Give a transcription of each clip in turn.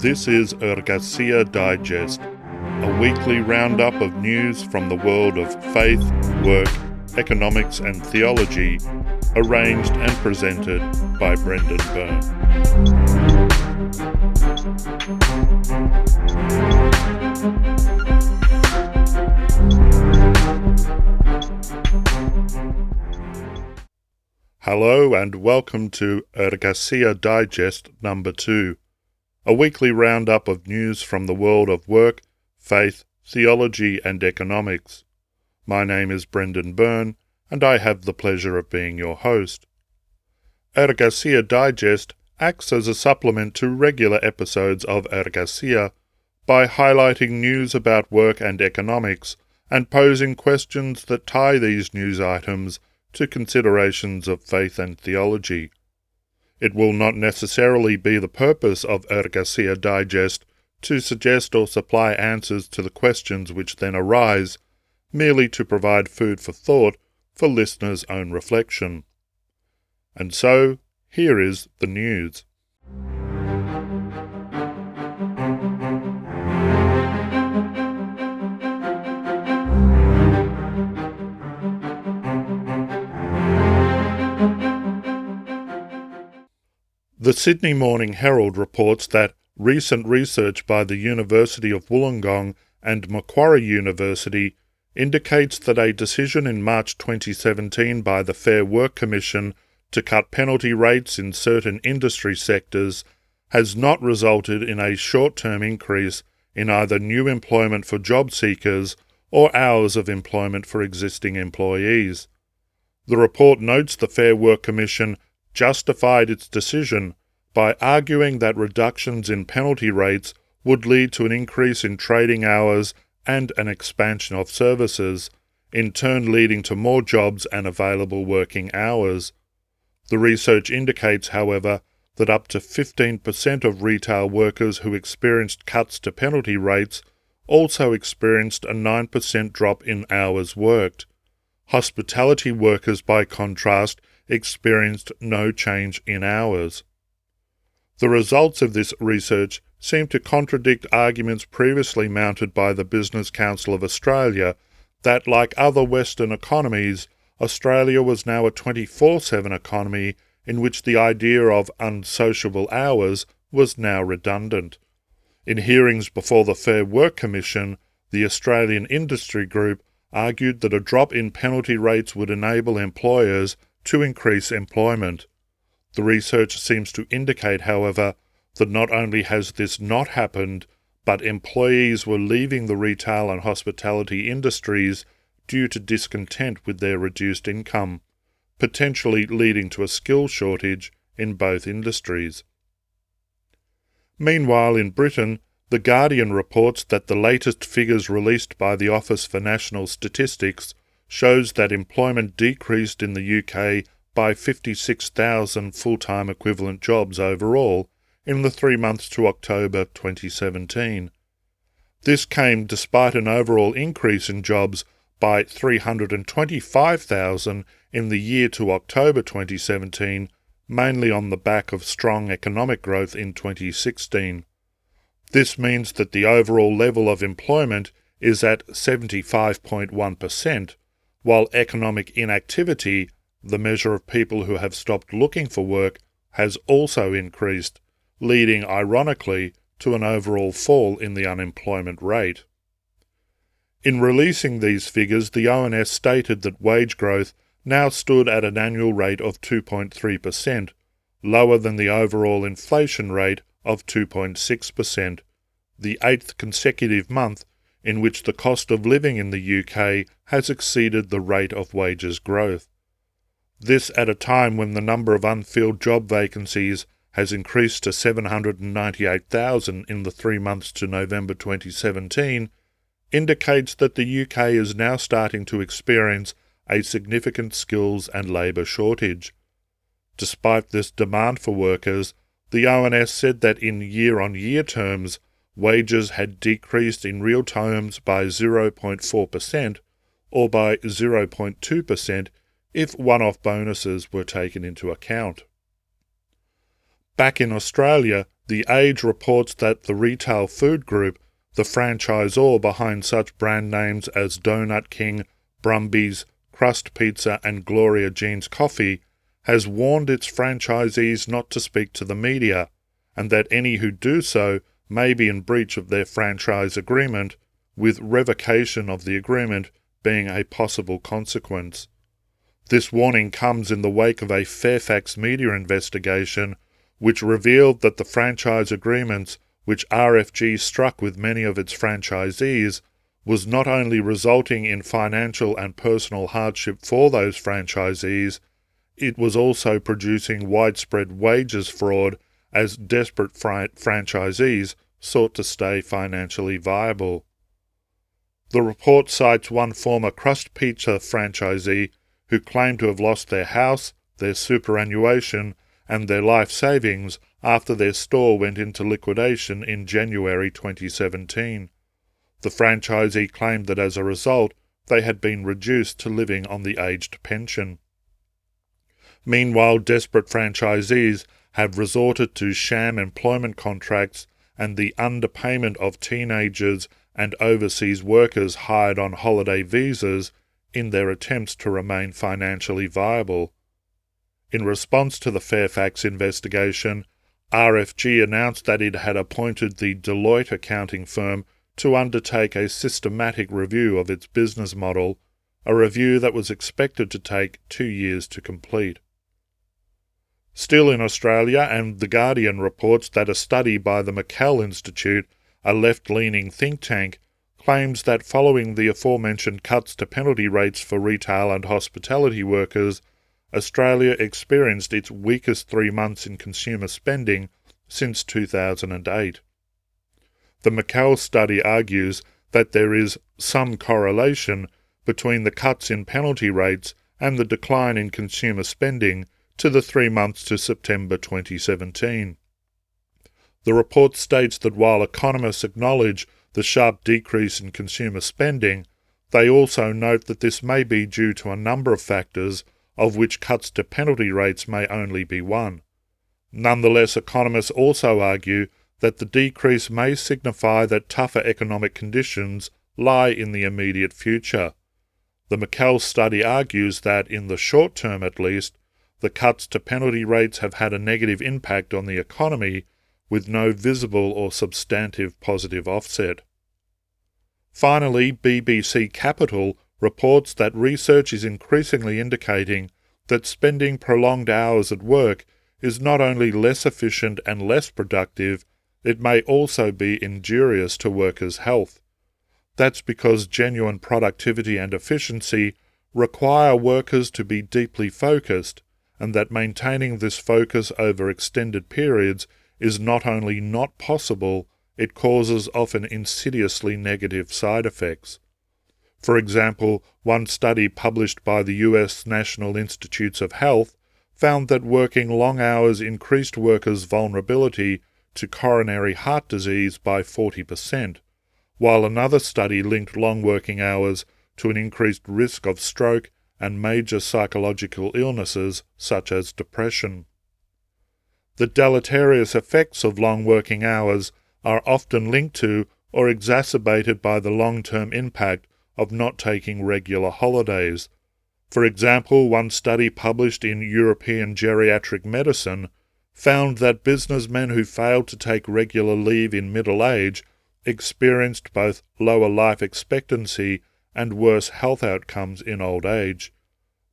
This is Ergasia Digest, a weekly roundup of news from the world of faith, work, economics, and theology, arranged and presented by Brendan Byrne. Hello and welcome to Ergasia Digest number 2, a weekly roundup of news from the world of work, faith, theology, and economics. My name is Brendan Byrne, and I have the pleasure of being your host. Ergasia Digest acts as a supplement to regular episodes of Ergasia by highlighting news about work and economics and posing questions that tie these news items to considerations of faith and theology. It will not necessarily be the purpose of Ergasia Digest to suggest or supply answers to the questions which then arise, merely to provide food for thought for listeners' own reflection. And so, here is the news. The Sydney Morning Herald reports that recent research by the University of Wollongong and Macquarie University indicates that a decision in March 2017 by the Fair Work Commission to cut penalty rates in certain industry sectors has not resulted in a short term increase in either new employment for job seekers or hours of employment for existing employees. The report notes the Fair Work Commission justified its decision by arguing that reductions in penalty rates would lead to an increase in trading hours and an expansion of services, in turn leading to more jobs and available working hours. The research indicates, however, that up to 15% of retail workers who experienced cuts to penalty rates also experienced a 9% drop in hours worked. Hospitality workers, by contrast, experienced no change in hours. The results of this research seem to contradict arguments previously mounted by the Business Council of Australia that, like other Western economies, Australia was now a 24 7 economy in which the idea of unsociable hours was now redundant. In hearings before the Fair Work Commission, the Australian Industry Group argued that a drop in penalty rates would enable employers to increase employment. The research seems to indicate, however, that not only has this not happened, but employees were leaving the retail and hospitality industries due to discontent with their reduced income, potentially leading to a skill shortage in both industries. Meanwhile, in Britain, The Guardian reports that the latest figures released by the Office for National Statistics shows that employment decreased in the UK by 56,000 full-time equivalent jobs overall in the 3 months to October 2017. This came despite an overall increase in jobs by 325,000 in the year to October 2017, mainly on the back of strong economic growth in 2016. This means that the overall level of employment is at 75.1%, while economic inactivity, the measure of people who have stopped looking for work, has also increased, leading ironically to an overall fall in the unemployment rate. In releasing these figures, the ONS stated that wage growth now stood at an annual rate of 2.3%, lower than the overall inflation rate of 2.6%, the eighth consecutive month in which the cost of living in the UK has exceeded the rate of wages growth. This at a time when the number of unfilled job vacancies has increased to 798,000 in the three months to November 2017 indicates that the UK is now starting to experience a significant skills and labour shortage. Despite this demand for workers, the ONS said that in year on year terms, wages had decreased in real terms by 0.4% or by 0.2% if one off bonuses were taken into account. Back in Australia, The Age reports that the Retail Food Group, the franchisor behind such brand names as Donut King, Brumby's, Crust Pizza, and Gloria Jean's Coffee, has warned its franchisees not to speak to the media, and that any who do so may be in breach of their franchise agreement, with revocation of the agreement being a possible consequence. This warning comes in the wake of a Fairfax media investigation which revealed that the franchise agreements which RFG struck with many of its franchisees was not only resulting in financial and personal hardship for those franchisees, it was also producing widespread wages fraud as desperate fr- franchisees sought to stay financially viable. The report cites one former Crust Pizza franchisee who claimed to have lost their house, their superannuation, and their life savings after their store went into liquidation in January 2017. The franchisee claimed that as a result, they had been reduced to living on the aged pension. Meanwhile, desperate franchisees have resorted to sham employment contracts and the underpayment of teenagers and overseas workers hired on holiday visas in their attempts to remain financially viable. In response to the Fairfax investigation, RFG announced that it had appointed the Deloitte accounting firm to undertake a systematic review of its business model, a review that was expected to take two years to complete. Still in Australia, and The Guardian reports that a study by the McKell Institute, a left leaning think tank, claims that following the aforementioned cuts to penalty rates for retail and hospitality workers, Australia experienced its weakest three months in consumer spending since 2008. The McKell study argues that there is some correlation between the cuts in penalty rates and the decline in consumer spending to the three months to September 2017. The report states that while economists acknowledge the sharp decrease in consumer spending, they also note that this may be due to a number of factors, of which cuts to penalty rates may only be one. Nonetheless, economists also argue that the decrease may signify that tougher economic conditions lie in the immediate future. The McKell study argues that, in the short term at least, the cuts to penalty rates have had a negative impact on the economy with no visible or substantive positive offset. Finally, BBC Capital reports that research is increasingly indicating that spending prolonged hours at work is not only less efficient and less productive, it may also be injurious to workers' health. That's because genuine productivity and efficiency require workers to be deeply focused and that maintaining this focus over extended periods is not only not possible, it causes often insidiously negative side effects. For example, one study published by the US National Institutes of Health found that working long hours increased workers' vulnerability to coronary heart disease by 40%, while another study linked long working hours to an increased risk of stroke and major psychological illnesses such as depression. The deleterious effects of long working hours are often linked to or exacerbated by the long term impact of not taking regular holidays. For example, one study published in European Geriatric Medicine found that businessmen who failed to take regular leave in middle age experienced both lower life expectancy and worse health outcomes in old age.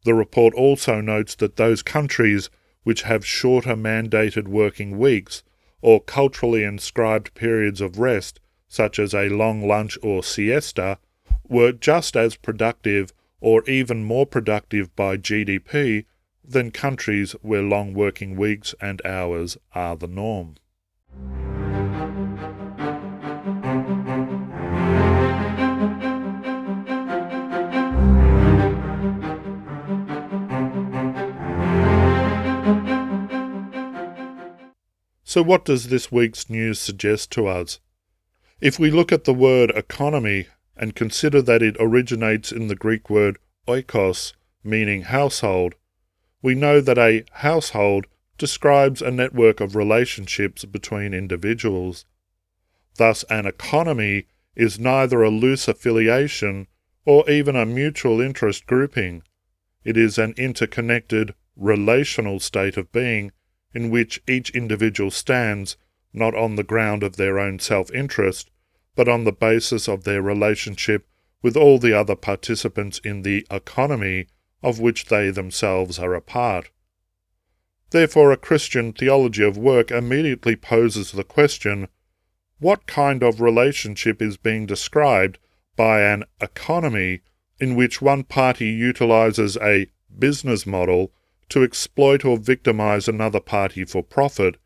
The report also notes that those countries which have shorter mandated working weeks or culturally inscribed periods of rest, such as a long lunch or siesta, were just as productive or even more productive by GDP than countries where long working weeks and hours are the norm. So, what does this week's news suggest to us? If we look at the word economy and consider that it originates in the Greek word oikos, meaning household, we know that a household describes a network of relationships between individuals. Thus, an economy is neither a loose affiliation or even a mutual interest grouping. It is an interconnected, relational state of being in which each individual stands not on the ground of their own self interest, but on the basis of their relationship with all the other participants in the economy of which they themselves are a part. Therefore, a Christian theology of work immediately poses the question what kind of relationship is being described by an economy in which one party utilizes a business model to exploit or victimize another party for profit,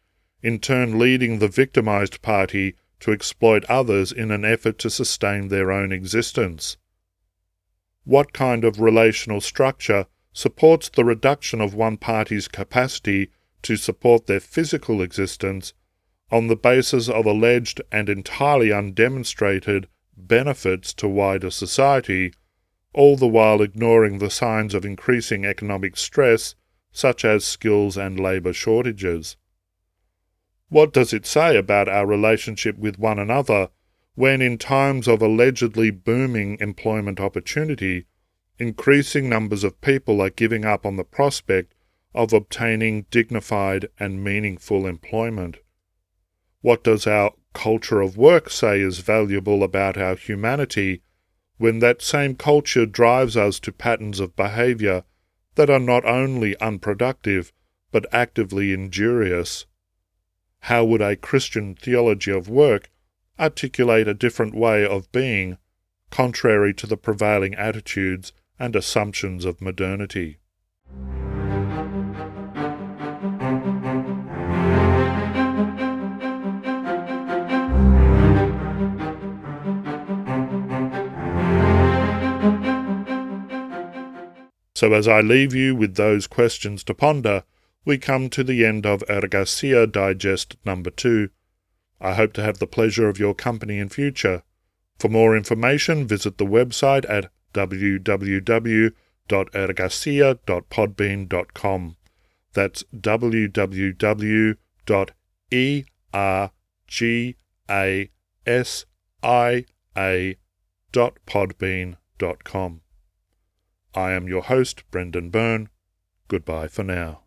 in turn leading the victimized party to exploit others in an effort to sustain their own existence. What kind of relational structure supports the reduction of one party's capacity to support their physical existence on the basis of alleged and entirely undemonstrated benefits to wider society, all the while ignoring the signs of increasing economic stress such as skills and labour shortages. What does it say about our relationship with one another when, in times of allegedly booming employment opportunity, increasing numbers of people are giving up on the prospect of obtaining dignified and meaningful employment? What does our culture of work say is valuable about our humanity when that same culture drives us to patterns of behaviour that are not only unproductive but actively injurious? How would a Christian theology of work articulate a different way of being, contrary to the prevailing attitudes and assumptions of modernity? So, as I leave you with those questions to ponder, we come to the end of Ergasia Digest number 2. I hope to have the pleasure of your company in future. For more information, visit the website at www.ergasia.podbean.com. That's www.ergasia.podbean.com. I am your host, Brendan Byrne. Goodbye for now.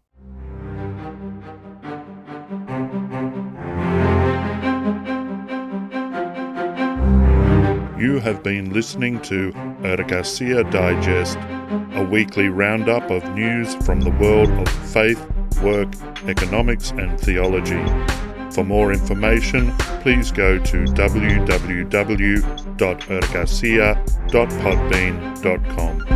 You have been listening to Ergasia Digest, a weekly roundup of news from the world of faith, work, economics, and theology. For more information, please go to www.ergasia.podbean.com.